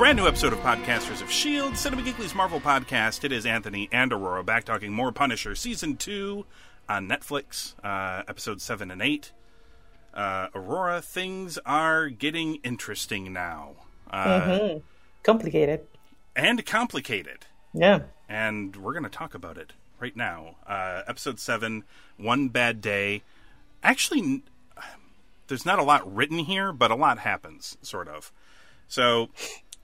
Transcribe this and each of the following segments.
Brand new episode of Podcasters of S.H.I.E.L.D., Cinema Geekly's Marvel podcast. It is Anthony and Aurora back talking more Punisher Season 2 on Netflix, uh, episodes 7 and 8. Uh, Aurora, things are getting interesting now. Uh, hmm Complicated. And complicated. Yeah. And we're going to talk about it right now. Uh, episode 7, One Bad Day. Actually, there's not a lot written here, but a lot happens, sort of. So,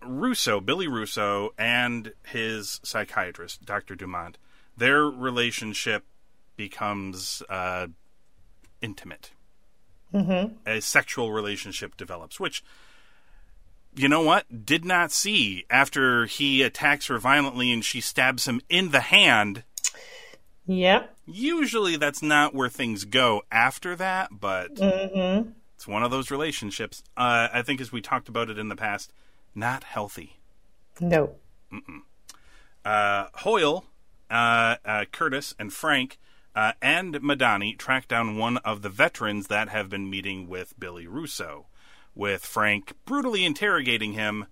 Russo, Billy Russo, and his psychiatrist, Dr. Dumont, their relationship becomes uh, intimate. Mm-hmm. A sexual relationship develops, which, you know what? Did not see after he attacks her violently and she stabs him in the hand. Yep. Usually that's not where things go after that, but Mm-hmm. it's one of those relationships. Uh, I think, as we talked about it in the past, not healthy. No. uh, Hoyle, uh, uh, Curtis, and Frank, uh, and Madani track down one of the veterans that have been meeting with Billy Russo, with Frank brutally interrogating him.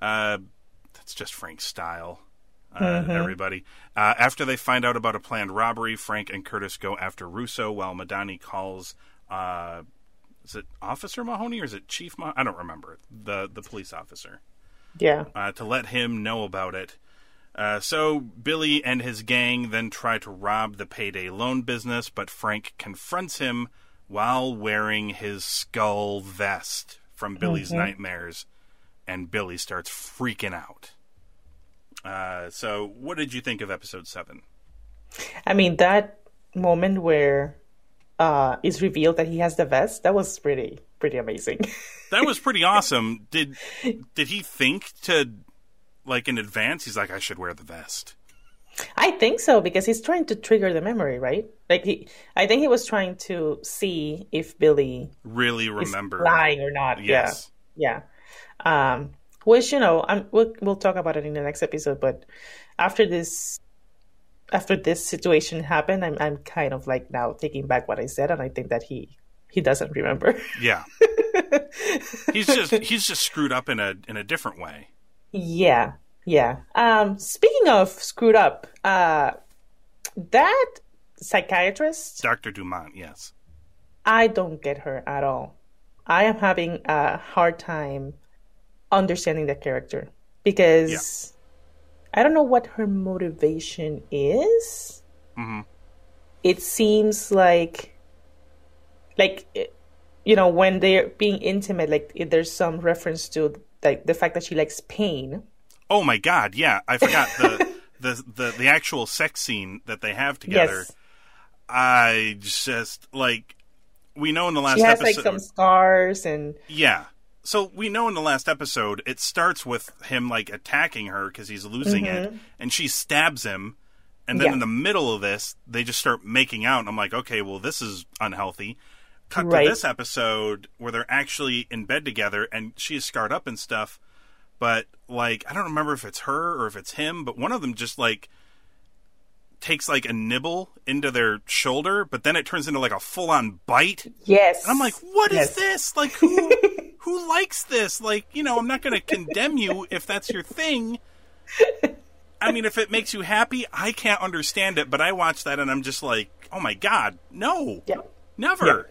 Uh, that's just Frank's style. Uh, Everybody. Uh, after they find out about a planned robbery, Frank and Curtis go after Russo while Madani calls. Uh, is it Officer Mahoney or is it Chief? Mahoney? I don't remember the the police officer Yeah. uh, to let him know about it. Uh, so Billy and his gang then try to rob the payday loan business, but Frank confronts him while wearing his skull vest from Billy's nightmares, and Billy starts freaking out. Uh, so, what did you think of episode seven? I mean, that moment where uh, it's revealed that he has the vest, that was pretty, pretty amazing. That was pretty awesome. Did did he think to like in advance? He's like, I should wear the vest. I think so because he's trying to trigger the memory, right? Like he, I think he was trying to see if Billy Really remember? lying or not. Yes. Yeah. Yeah. Um, which you know, I'm, we'll we'll talk about it in the next episode. But after this, after this situation happened, I'm I'm kind of like now taking back what I said, and I think that he he doesn't remember. Yeah. he's just he's just screwed up in a in a different way. yeah. Yeah. Um, speaking of screwed up, uh, that psychiatrist, Dr. Dumont, yes. I don't get her at all. I am having a hard time understanding the character because I don't know what her motivation is. Mhm. It seems like, like, eh, you know, when they're being intimate, like if there's some reference to like the fact that she likes pain. Oh my god, yeah. I forgot the the, the the actual sex scene that they have together. Yes, I just like we know in the last she has episode like some scars and Yeah. So we know in the last episode it starts with him like attacking her because he's losing it, mm-hmm. and she stabs him, and then Yeah. in the middle of this they just start making out, and I'm like, okay, well this is unhealthy. Cut Right. to this episode where they're actually in bed together, and she is scarred up and stuff, but like I don't remember if it's her or if it's him, but one of them just like takes like a nibble into their shoulder, but then it turns into like a full on bite. yes, And I'm like, what is Yes. this? Like, who who likes this? Like, you know, I'm not going to condemn you if that's your thing. I mean, if it makes you happy, I can't understand it. But I watch that and I'm just like, oh my god, no, Yeah. never. Yeah.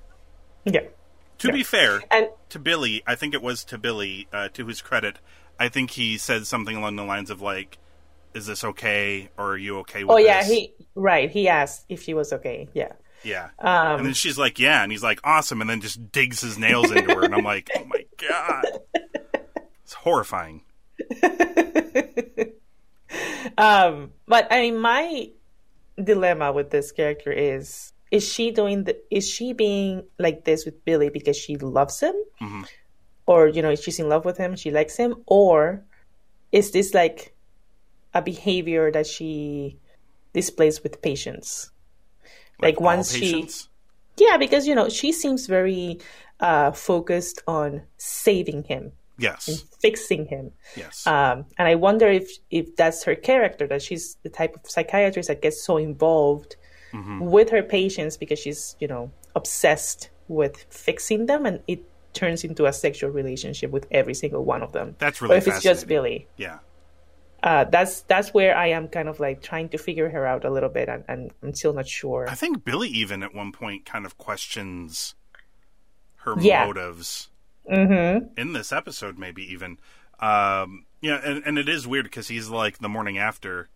To be fair, And to Billy, I think it was to Billy, uh, to his credit, I think he said something along the lines of like, "Is this okay, or are you okay with oh yeah, this?" he right. He asked if she was okay. Yeah. Yeah. Um, and then she's like, yeah. And he's like, awesome. And then just digs his nails into her. And I'm like, oh my God. It's horrifying. Um, but I mean, my dilemma with this character is: is she doing the? Is she being like this with Billy because she loves him, Mm-hmm. or you know, she's in love with him, she likes him, or is this like a behavior that she displays with patience? Like, all once she, yeah, because you know, she seems very uh, focused on saving him, Yes. fixing him. Yes. Um, and I wonder if if that's her character that she's the type of psychiatrist that gets so involved Mm-hmm. with her patients because she's you know obsessed with fixing them, and it turns into a sexual relationship with every single one of them. That's really or if it's just. Billy. yeah. Uh, that's that's where I am kind of like trying to figure her out a little bit, and, and I'm still not sure. I think Billy even at one point kind of questions her Yeah. motives Mm-hmm. in this episode, maybe even. Um, yeah, and, and it is weird because he's like the morning after,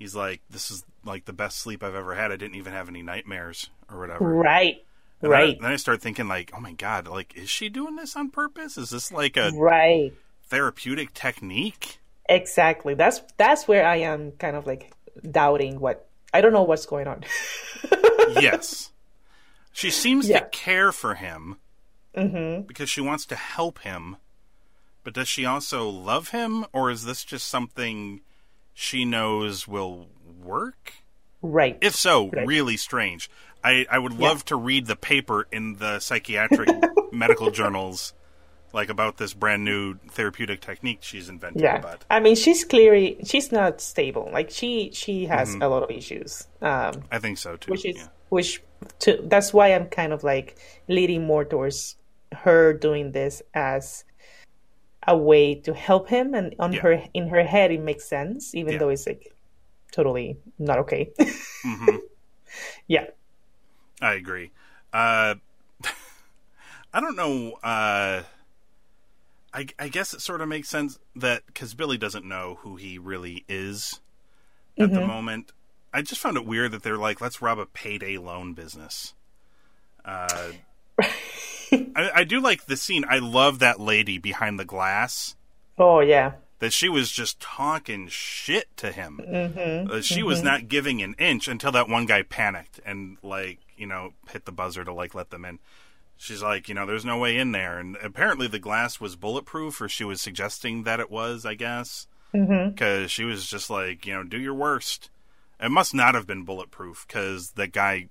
he's like, "This is like the best sleep I've ever had. I didn't even have any nightmares or whatever." Right. And then I- Right. then I start thinking like, "Oh my god! Like, is she doing this on purpose? Is this like a Right. therapeutic technique?" Exactly. That's that's where I am kind of like doubting what I don't know what's going on. yes. She seems Yeah. to care for him mm-hmm. because she wants to help him. But does she also love him, or is this just something she knows will work? right. If so, Right. really strange. I, I would love to read the paper in the psychiatric medical journals, like about this brand new therapeutic technique she's invented. Yeah, But I mean, she's clearly she's not stable. Like she she has Mm-hmm. a lot of issues, um, I think so too. which is yeah. which to, that's why I'm kind of like leading more towards her doing this as a way to help him, and on Yeah. her in her head it makes sense, even Yeah. though it's like totally not okay. Mm-hmm. Yeah, I agree. Uh, I don't know. Uh, I, I guess it sort of makes sense that because Billy doesn't know who he really is at Mm-hmm. the moment. I just found it weird that they're like, let's rob a payday loan business. Uh, I, I do like the scene. I love that lady behind the glass. oh yeah, That she was just talking shit to him. Mm-hmm. Uh, she was not giving an inch until that one guy panicked and like you know hit the buzzer to like let them in. She's like, you know, there's no way in there, and apparently the glass was bulletproof, or she was suggesting that it was, I guess, because she was just like, you know, do your worst. It must not have been bulletproof because the guy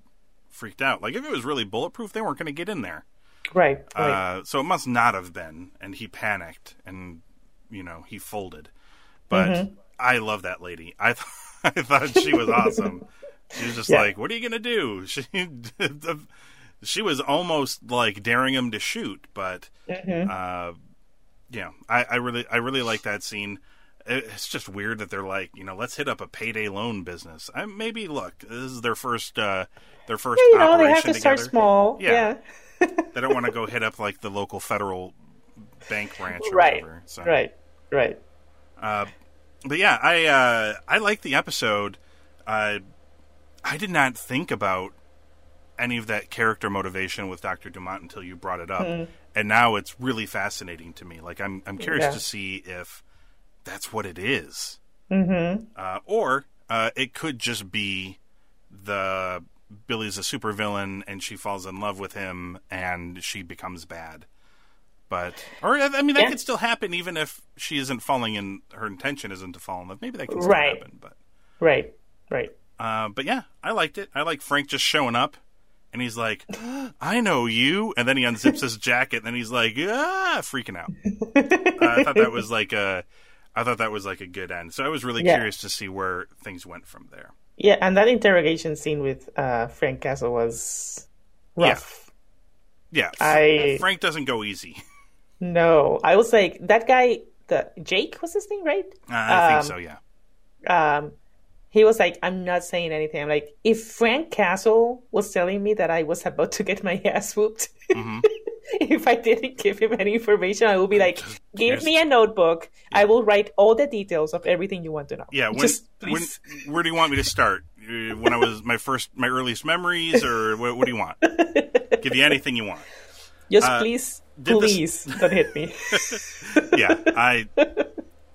freaked out. Like if it was really bulletproof, they weren't going to get in there. Right, right. Uh, so it must not have been, and he panicked, and you know he folded. But Mm-hmm. I love that lady. I th- I thought she was awesome. She was just Yeah. like, "What are you gonna do?" She she was almost like daring him to shoot, but Mm-hmm. uh, yeah, I, I really I really like that scene. It's just weird that they're like, you know, let's hit up a payday loan business. I, maybe look, this is their first uh, their first you know, they have to start small. Yeah. yeah. They don't want to go hit up like the local federal bank branch or right, whatever. So. right, right. But yeah, I uh, I like the episode. Uh, I did not think about any of that character motivation with Doctor Dumont until you brought it up, and now it's really fascinating to me. Like I'm I'm curious Yeah. to see if that's what it is. Mm-hmm. Uh, or uh, it could just be the Billy's a supervillain and she falls in love with him and she becomes bad. But or I mean that Yeah. could still happen even if she isn't falling in her intention isn't to fall in love. Maybe that can still Right. happen. But Right, right. uh, but yeah, I liked it. I like Frank just showing up and he's like, I know you and then he unzips his jacket and then he's like, ah freaking out. uh, I thought that was like a I thought that was like a good end. So I was really Yeah. curious to see where things went from there. Yeah, and that interrogation scene with uh, Frank Castle was rough. Yeah, I- Frank doesn't go easy. No, I was like that guy. The Jake was his name, right? Uh, I Um, think so. Yeah. Um, he was like, "I'm not saying anything." I'm like, if Frank Castle was telling me that I was about to get my ass whooped, Mm-hmm. if I didn't give him any information, I would be like, "Give me a notebook. I will write all the details of everything you want to know." Yeah. When, just when, please. where do you want me to start? uh, when I was my first, my earliest memories, or what, what do you want? Give you anything you want. Just Uh, please, did this- please don't hit me. Yeah, I.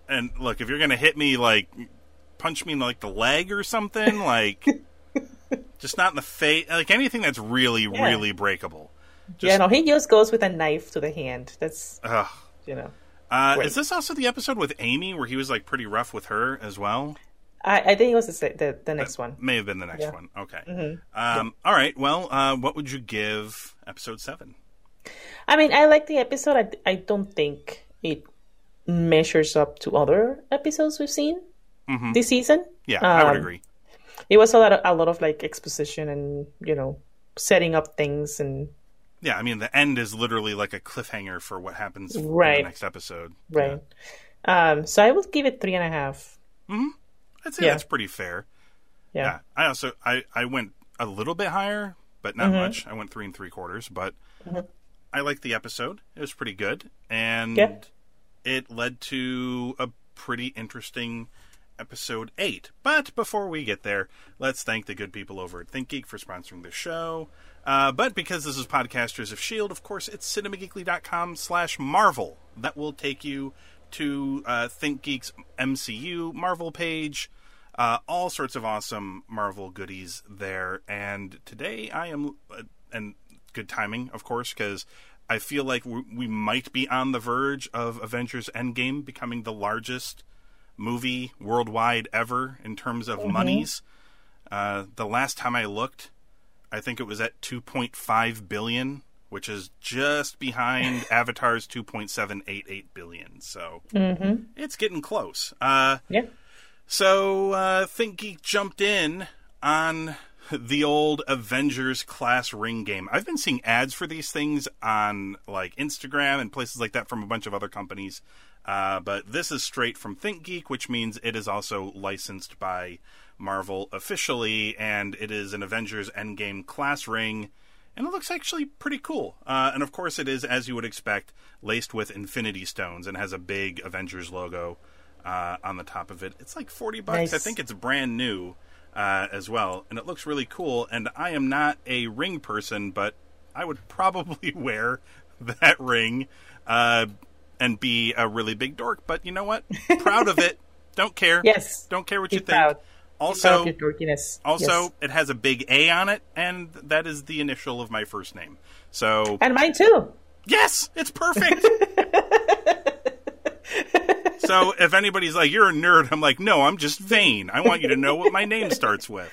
And look, if you're gonna hit me, like punch me in like the leg or something, like just not in the face, like anything that's really, Yeah. really breakable. Yeah, no, he just goes with a knife to the hand. That's Ugh. you know. Uh, Is this also the episode with Amy where he was like pretty rough with her as well? I, I think it was the, the the next one. May have been the next Yeah. Mm-hmm. one. Okay. Um, all right. Well, uh, what would you give episode seven? I mean, I like the episode. I, I don't think it measures up to other episodes we've seen this season. Yeah, I would Um, agree. It was a lot of a lot of like exposition and you know setting up things and Yeah, I mean the end is literally like a cliffhanger for what happens in Right. the next episode. right. Um, so I will give it three and a half. Hmm. I'd say Yeah. that's pretty fair. Yeah. Yeah. I also I I went a little bit higher, but Mm-hmm. not much. I went three and three quarters, but I liked the episode. It was pretty good, and Yeah. it led to a pretty interesting episode eight. But before we get there, let's thank the good people over at ThinkGeek for sponsoring the show. Uh, but because this is Podcasters of S.H.I.E.L.D., of course, it's cinemageekly.com slash Marvel. That will take you to uh, ThinkGeek's MCU Marvel page. Uh, all sorts of awesome Marvel goodies there. And today I am, uh, and good timing, of course, because I feel like we, we might be on the verge of Avengers Endgame becoming the largest movie worldwide ever in terms of monies. Uh, the last time I looked, I think it was at 2.5 billion, which is just behind Avatar's 2.788 billion. So it's getting close. Uh, Yeah. so uh, ThinkGeek jumped in on the old Avengers class ring game. I've been seeing ads for these things on like Instagram and places like that from a bunch of other companies. Uh, but this is straight from ThinkGeek, which means it is also licensed by Marvel officially, and it is an Avengers Endgame class ring. And it looks actually pretty cool. Uh, and of course, it is, as you would expect, laced with Infinity Stones and has a big Avengers logo uh, on the top of it. It's like 40 bucks. I think it's brand new uh, as well. And it looks really cool. And I am not a ring person, but I would probably wear that ring uh, and be a really big dork. But you know what? Proud of it. Don't care. Yes. Don't care what you think. proud. Also, Proud of your dorkiness. also, Yes. it has a big A on it, and that is the initial of my first name. So, and mine too. yes, it's perfect. so, if anybody's like, you're a nerd, I'm like, no, I'm just vain. I want you to know what my name starts with.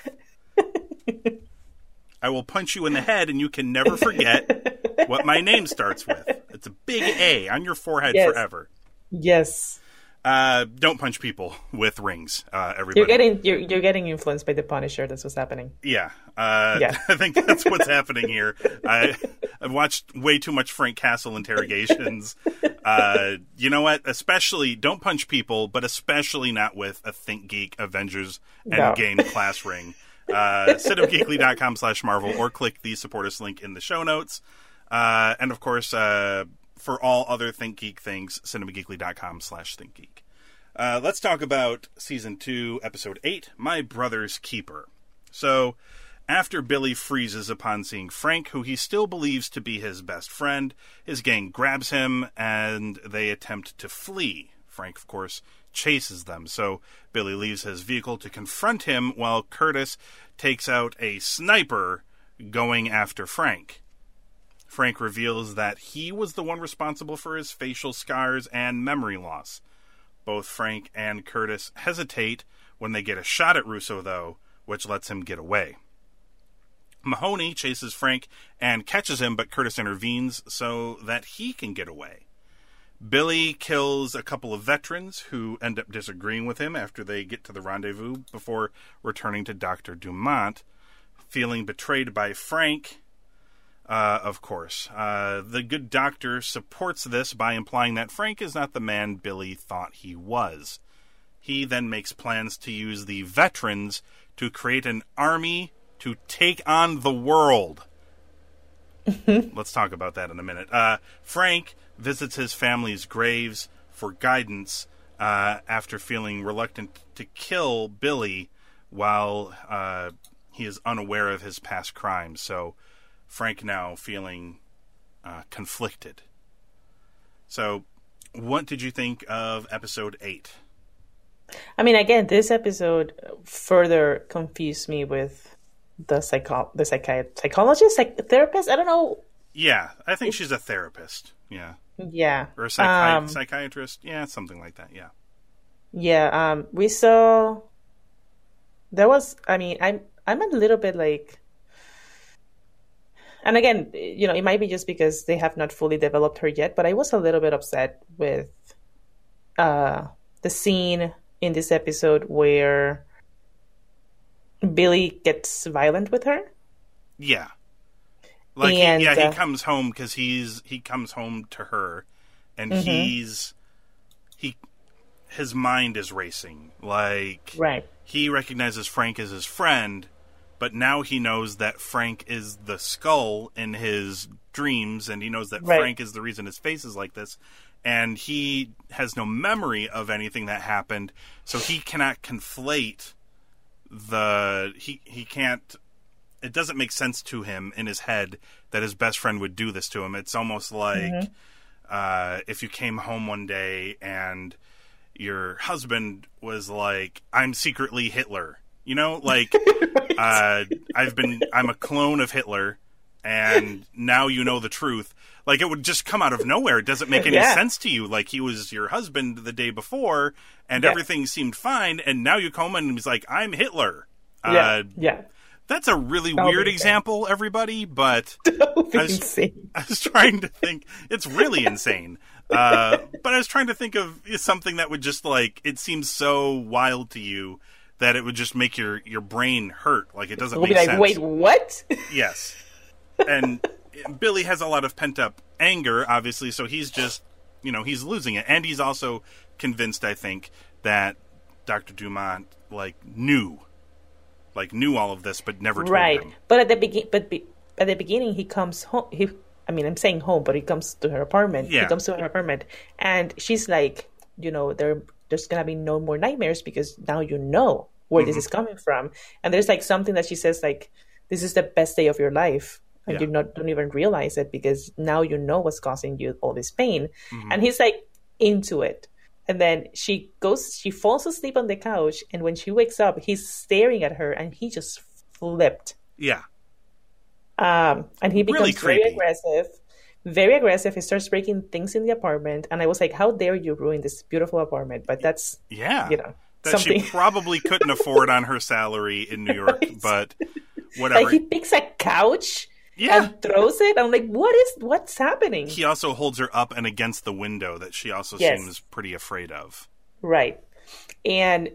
I will punch you in the head, and you can never forget what my name starts with. It's a big A on your forehead Yes. forever. Yes. Uh, don't punch people with rings, uh, everybody. You're getting you're, you're getting influenced by the Punisher. That's what's happening. Yeah, uh, Yeah. I think that's what's happening here. I, I've watched way too much Frank Castle interrogations. Uh, you know what? Especially, don't punch people, but especially not with a Think Geek Avengers No. Endgame class ring. Uh, cinemageekly.com slash Marvel or click the support us link in the show notes. Uh, and of course, uh, for all other Think Geek things, cinemageekly.com slash Think Geek. Uh, let's talk about season two, episode eight, My Brother's Keeper. So, after Billy freezes upon seeing Frank, who he still believes to be his best friend, his gang grabs him and they attempt to flee. Frank, of course, chases them, so Billy leaves his vehicle to confront him while Curtis takes out a sniper going after Frank. Frank reveals that he was the one responsible for his facial scars and memory loss. Both Frank and Curtis hesitate when they get a shot at Russo, though, which lets him get away. Mahoney chases Frank and catches him, but Curtis intervenes so that he can get away. Billy kills a couple of veterans who end up disagreeing with him after they get to the rendezvous before returning to Dr. Dumont. Feeling betrayed by Frank, uh, of course. Uh, the good doctor supports this by implying that Frank is not the man Billy thought he was. He then makes plans to use the veterans to create an army to take on the world. Let's talk about that in a minute. Uh, Frank visits his family's graves for guidance uh, after feeling reluctant to kill Billy while uh, he is unaware of his past crimes. So Frank now feeling uh, conflicted. So, what did you think of episode eight? I mean, again, this episode further confused me with the psycho the psychi- psychologist, psych- therapist. I don't know. Yeah, I think she's a therapist. Yeah, Yeah, or a psychi- Um, psychiatrist. Yeah, something like that. Yeah. Yeah, um, we saw there was. I mean, I'm I'm a little bit like, and again, you know, it might be just because they have not fully developed her yet, but I was a little bit upset with uh the scene in this episode where Billy gets violent with her. Yeah. Like And, he, yeah, uh, he comes home because he's he comes home to her, and Mm-hmm. he's he his mind is racing. Like Right. he recognizes Frank as his friend, but now he knows that Frank is the skull in his dreams, and he knows that Right. Frank is the reason his face is like this. And he has no memory of anything that happened, so he cannot conflate the he he can't it doesn't make sense to him in his head that his best friend would do this to him. It's almost like uh, if you came home one day and your husband was like, "I'm secretly Hitler," you know, like uh, I've been, I'm a clone of Hitler, and now you know the truth. Like it would just come out of nowhere. It doesn't make any Yeah. sense to you. Like he was your husband the day before, and Yeah. everything seemed fine, and now you come and he's like, "I'm Hitler." Yeah. Uh, yeah. that's a really That would weird example, everybody, but That would be I was- insane. I was trying to think. It's really insane. Uh, but I was trying to think of something that would just like it seems so wild to you that it would just make your your brain hurt. Like it doesn't We'll make like, sense. wait, what? Yes. And Billy has a lot of pent up anger, obviously, so he's just you know he's losing it, and he's also convinced, I think, that Doctor Dumont like knew, like knew all of this, but never told her. right him. but at the begin but be- at the beginning he comes home he i mean i'm saying home but he comes to her apartment Yeah. he comes to her apartment and she's like you know there there's gonna be no more nightmares because now you know where this is coming from. And there's like something that she says like this is the best day of your life and Yeah. you not don't even realize it because now you know what's causing you all this pain. And he's like into it. And then she goes she falls asleep on the couch and when she wakes up he's staring at her and he just flipped. Yeah. um, and he becomes Really very aggressive very aggressive. He starts breaking things in the apartment and i was like how dare you ruin this beautiful apartment? But that's Yeah. you know that something she probably couldn't afford on her salary in New York, but whatever. like he picks a couch yeah. and throws it i'm like what is what's happening he also holds her up and against the window that she also Yes. seems pretty afraid of. Right. And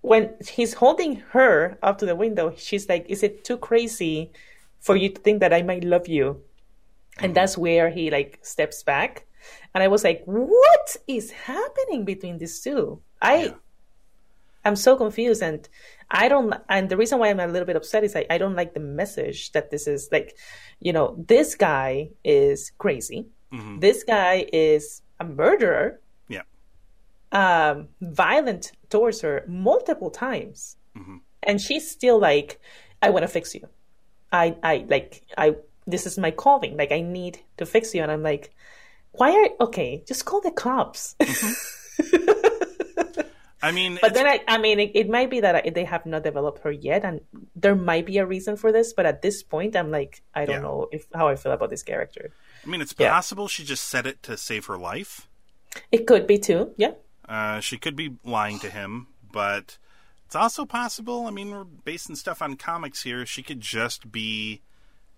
when he's holding her up to the window, she's like, Is it too crazy for you to think that I might love you? And mm-hmm. that's where he like steps back. And I was like, What is happening between these two? I Yeah. I'm so confused and I don't and the reason why I'm a little bit upset is I, I don't like the message that this is like, you know, this guy is crazy. Mm-hmm. This guy is a murderer Yeah. um, violent towards her multiple times, Mm-hmm. and she's still like, "I want to fix you. I, I like, I. This is my calling. Like, I need to fix you." And I'm like, "Why are okay? Just call the cops." I mean, but then I, I mean, it, it might be that they have not developed her yet, and there might be a reason for this. But at this point, I'm like, I don't Yeah. know if how I feel about this character. I mean, it's yeah. possible she just said it to save her life. It could be too. Yeah. Uh, she could be lying to him, but it's also possible. I mean, we're basing stuff on comics here. She could just be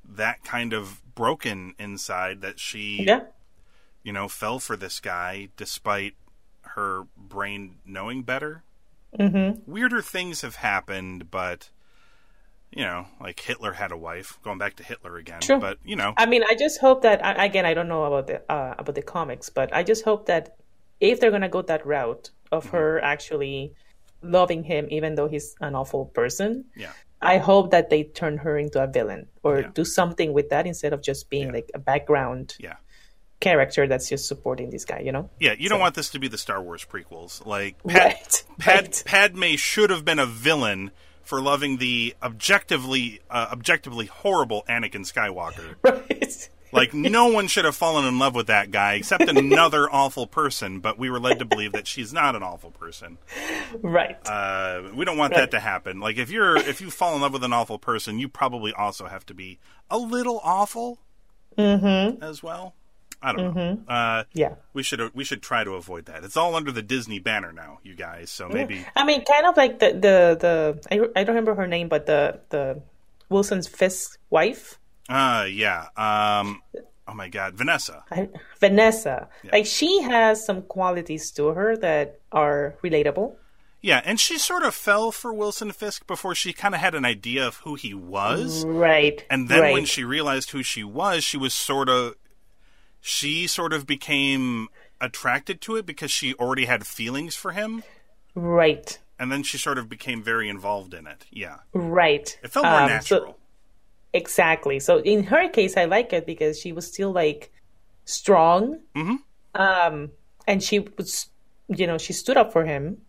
that kind of broken inside that she, Yeah. you know, fell for this guy despite her brain knowing better. Mm-hmm. Weirder things have happened, but you know, like Hitler had a wife. Going back to Hitler again, True. but you know, I mean, I just hope that again, I don't know about the uh, about the comics, but I just hope that if they're gonna go that route of Mm-hmm. her actually loving him, even though he's an awful person, yeah, I hope that they turn her into a villain or Yeah. do something with that instead of just being Yeah. like a background yeah. Character that's just supporting this guy. You know? Yeah, you don't want this to be the Star Wars prequels. Like Pat, Right, Pad, right. Padme should have been a villain for loving the objectively uh, objectively horrible Anakin Skywalker. Right. Like no one should have fallen in love with that guy except another awful person, but we were led to believe that she's not an awful person. right. Uh, we don't want Right. that to happen. Like if you're if you fall in love with an awful person, you probably also have to be a little awful Hmm. as well. I don't know. Uh, yeah. we should we should try to avoid that. It's all under the Disney banner now, you guys. So maybe I mean, kind of like the the the I, I don't remember her name, but the the Wilson's Fisk wife, uh yeah. Um oh my god, Vanessa. I, Vanessa. Like she has some qualities to her that are relatable. Yeah, and she sort of fell for Wilson Fisk before she kind of had an idea of who he was. Right. And then right. when she realized who she was, she was sort of she sort of became attracted to it because she already had feelings for him, right. and then she sort of became very involved in it. Yeah. Right. It felt more Um, natural. So, exactly. So in her case, I like it because she was still like strong. Mhm. Um, and she was, you know, she stood up for him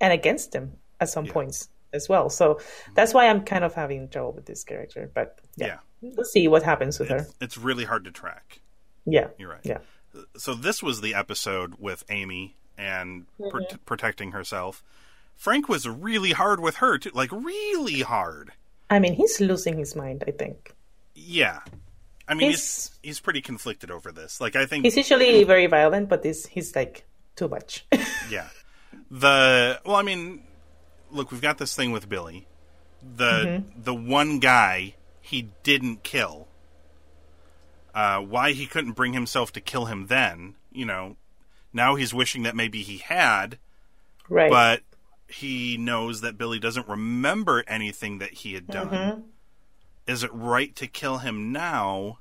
and against him at some points as well. So that's why I'm kind of having trouble with this character. But yeah, we'll see what happens with her. It's really hard to track. Yeah. You're right. Yeah. So this was the episode with Amy and Mm-hmm. protecting herself. Frank was really hard with her too, like really hard. I mean, he's losing his mind, I think. Yeah. I mean, he's He's- he's pretty conflicted over this. Like I think He's usually very violent, but this he's like too much. Yeah. The well, I mean, look, we've got this thing with Billy. The the one guy he didn't kill. Uh, why he couldn't bring himself to kill him then, you know. Now he's wishing that maybe he had, right. but he knows that Billy doesn't remember anything that he had done. Is it right to kill him now?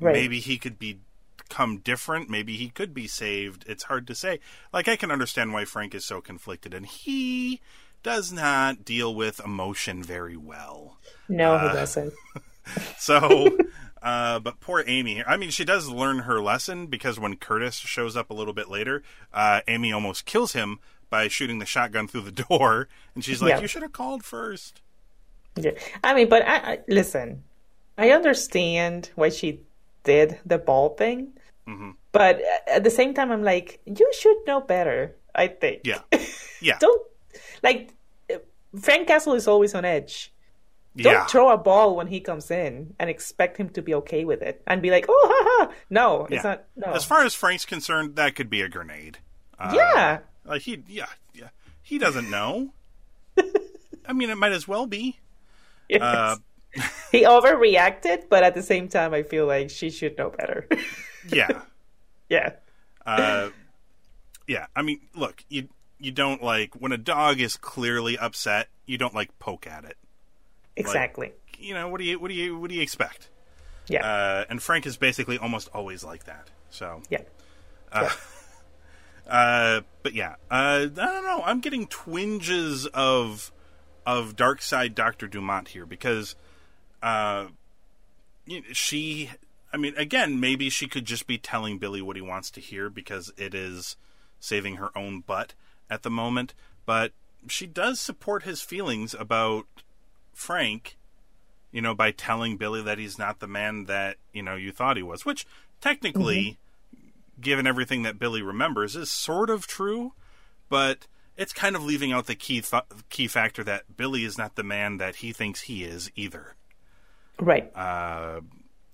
right. maybe he could be become different maybe he could be saved it's hard to say like i can understand why frank is so conflicted and he does not deal with emotion very well No, uh, he doesn't. so uh, but poor amy here i mean she does learn her lesson because when curtis shows up a little bit later uh, amy almost kills him by shooting the shotgun through the door and she's like Yeah. you should have called first Yeah. I mean, but I, I listen. I understand why she did the ball thing, Mm-hmm. but at the same time, I'm like, you should know better. I think. yeah yeah Don't like Frank Castle is always on edge. Don't yeah throw a ball when he comes in and expect him to be okay with it and be like, oh, ha, ha. no, it's Yeah. not. No. as far as frank's concerned that could be a grenade Uh, yeah. Like he, yeah, yeah, he doesn't know. I mean, it might as well be. Yes. Uh, he overreacted, but at the same time, I feel like she should know better. yeah, yeah. uh, yeah. I mean, look, you you don't like when a dog is clearly upset. You don't like poke at it. Exactly. You know what do you what do you what do you expect? yeah. Uh, and Frank is basically almost always like that. So, yeah. uh, but yeah, uh, I don't know. I'm getting twinges of of Dark Side Doctor Dumont here because uh, she. I mean, again, maybe she could just be telling Billy what he wants to hear because it is saving her own butt at the moment. But she does support his feelings about Frank, you know, by telling Billy that he's not the man that, you know, you thought he was, which technically, given everything that Billy remembers, is sort of true, but it's kind of leaving out the key th- key factor that Billy is not the man that he thinks he is either. Right. Uh,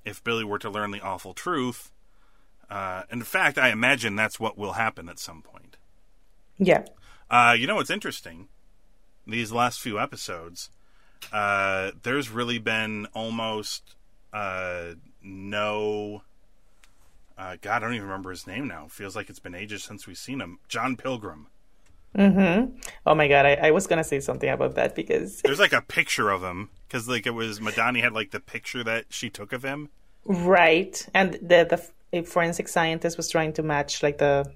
if Billy were to learn the awful truth, uh, in fact, I imagine that's what will happen at some point. yeah. Uh, you know what's interesting? These last few episodes, uh, there's really been almost uh, no. Uh, God, I don't even remember his name now. Feels like it's been ages since we've seen him. John Pilgrim. Mm-hmm. Oh my god, I, I was gonna say something about that because There's like a picture of him because like it was Madani had like the picture that she took of him. right, and the the a forensic scientist was trying to match like the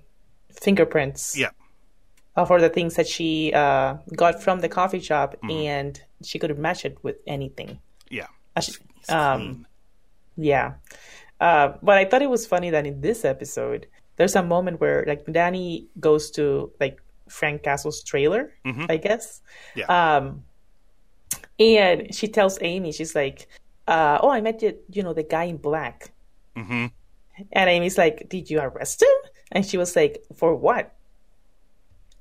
fingerprints Yeah, for the things that she uh, got from the coffee shop, Mm-hmm. and she couldn't match it with anything. yeah. Um. Yeah. Uh, but I thought it was funny that in this episode, there's a moment where like Danny goes to like Frank Castle's trailer, I guess. Mm-hmm. Yeah. Um, And she tells Amy, she's like, uh, "Oh, I met you, you know, the guy in black." Mm-hmm. And Amy's like, "Did you arrest him?" And she was like, "For what?"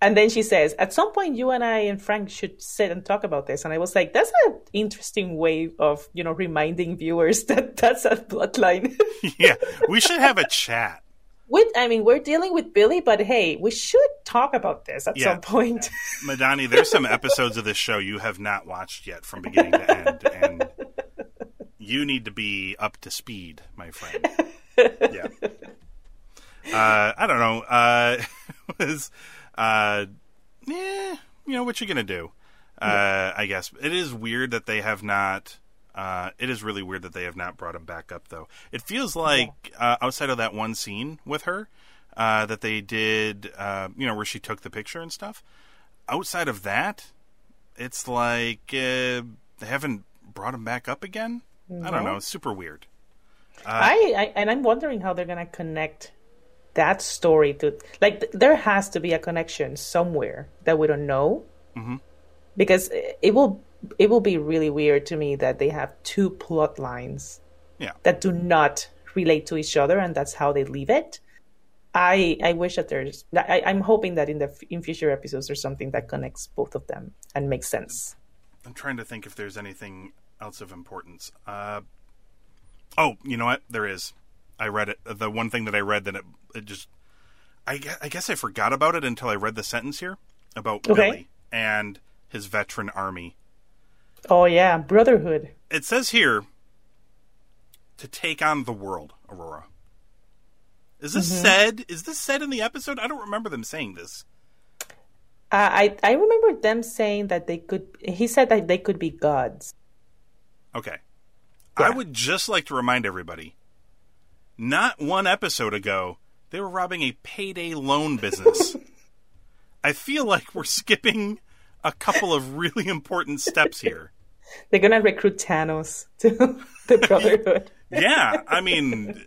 And then she says, "At some point, you and I and Frank should sit and talk about this." And I was like, "That's an interesting way of, you know, reminding viewers that that's a bloodline." yeah, we should have a chat. with, I mean, we're dealing with Billy, but hey, we should talk about this at Yeah. some point. Madani, there's some episodes of this show you have not watched yet from beginning to end, and you need to be up to speed, my friend. Yeah. Uh, I don't know. Uh, was uh, eh, you know what you gonna do? Uh, I guess it is weird that they have not. Uh, it is really weird that they have not brought him back up, though. It feels like uh, outside of that one scene with her uh, that they did, uh, you know, where she took the picture and stuff. Outside of that, it's like uh, they haven't brought him back up again. I don't know. It's super weird. I, I and I'm wondering how they're gonna connect that story to like th- there has to be a connection somewhere that we don't know because it will it will be really weird to me that they have two plot lines Yeah. that do not relate to each other and that's how they leave it. I I wish that there's I, I'm hoping that in the in future episodes there's something that connects both of them and makes sense. I'm trying to think if there's anything else of importance. Uh, oh, you know what? There is. I read it. The one thing that I read that it, it just, I guess, I guess I forgot about it until I read the sentence here about Okay. Billy and his veteran army. Oh yeah, brotherhood. It says here to take on the world, Aurora. Is this said? Is this said in the episode? I don't remember them saying this. Uh, I I remember them saying that they could. He said that they could be gods. Okay. I would just like to remind everybody not one episode ago, they were robbing a payday loan business. I feel like we're skipping a couple of really important steps here. They're gonna recruit Thanos to the Brotherhood. Yeah, I mean,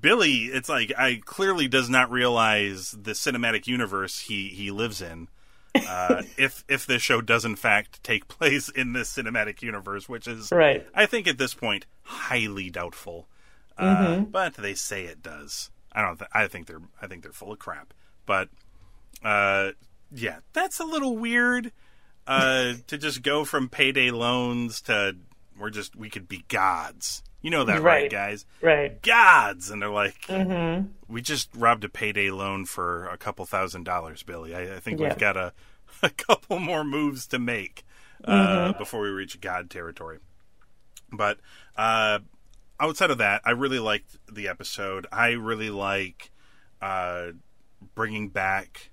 Billy, it's like I clearly does not realize the cinematic universe he he lives in. Uh, if if this show does in fact take place in this cinematic universe, which is Right. I think at this point highly doubtful, uh, but they say it does. I don't. Th- I think they're. I think they're full of crap. But uh, yeah, that's a little weird uh, to just go from payday loans to we're just we could be gods. You know that, right, Right. guys? Right. Gods, and they're like, we just robbed a payday loan for a couple thousand dollars, Billy. I, I think Yeah. we've got a a couple more moves to make uh, before we reach God territory. But uh, outside of that, I really liked the episode. I really like uh, bringing back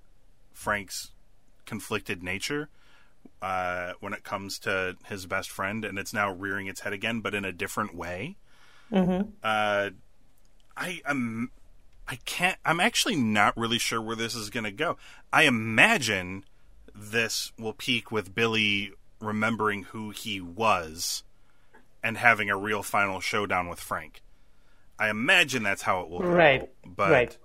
Frank's conflicted nature uh, when it comes to his best friend, and it's now rearing its head again, but in a different way. Uh, I am. I can't. I'm actually not really sure where this is going to go. I imagine this will peak with Billy remembering who he was and having a real final showdown with Frank. I imagine that's how it will go. Right. But Right.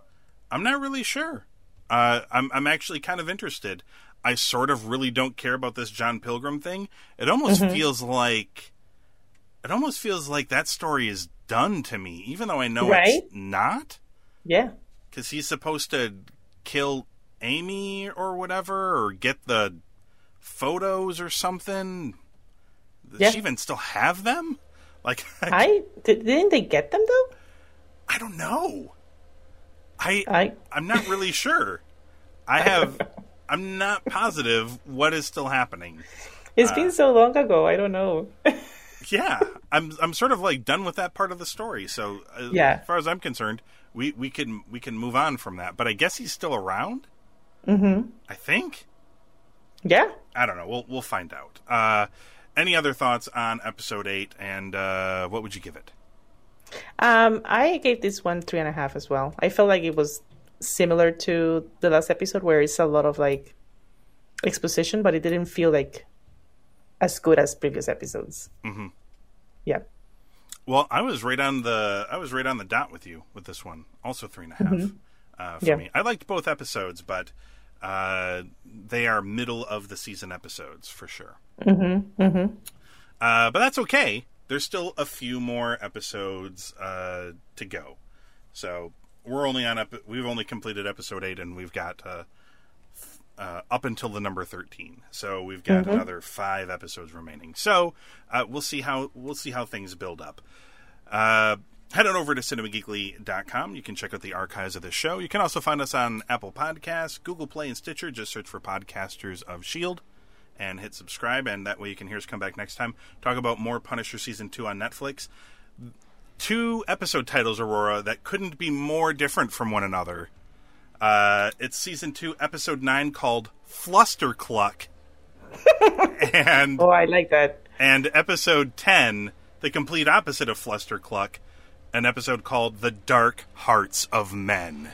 I'm not really sure. Uh, I'm I'm actually kind of interested. I sort of really don't care about this John Pilgrim thing. It almost Mm-hmm. feels like it almost feels like that story is done to me, even though I know Right? it's not. Yeah. Because he's supposed to kill Amy or whatever, or get the photos or something. Does Yeah. she even still have them? Like I, did, didn't they get them though? I don't know. I I I'm not really sure. I have. I'm not positive what is still happening. it's been so long ago. I don't know. Yeah, I'm. I'm sort of like done with that part of the story. So, uh, Yeah. as far as I'm concerned, we we can we can move on from that. But I guess he's still around. Mm-hmm. I think. yeah. I don't know. We'll we'll find out. Uh, any other thoughts on episode eight? And uh, what would you give it? Um, I gave this one three and a half as well. I felt like it was similar to the last episode where it's a lot of like exposition, but it didn't feel like as good as previous episodes. Mm-hmm. Yeah. Well, I was right on the I was right on the dot with you with this one. Also three and a half uh, for Yeah. me. I liked both episodes, but Uh, they are middle of the season episodes for sure. Mm-hmm. Mm-hmm. Uh, but that's okay. There's still a few more episodes uh, to go. So we're only on ep- we've only completed episode eight, and we've got uh, uh, up until the number thirteen. So we've got another five episodes remaining. So uh, we'll see how we'll see how things build up. Head on over to cinemageekly.com. You can check out the archives of this show. You can also find us on Apple Podcasts, Google Play, and Stitcher. Just search for Podcasters of S.H.I.E.L.D. and hit subscribe, and that way you can hear us come back next time. Talk about more Punisher Season 2 on Netflix. Two episode titles, Aurora, that couldn't be more different from one another. Uh, it's Season 2, Episode 9, called Flustercluck. and Oh, I like that. and episode 10, the complete opposite of Flustercluck, an episode called The Dark Hearts of Men.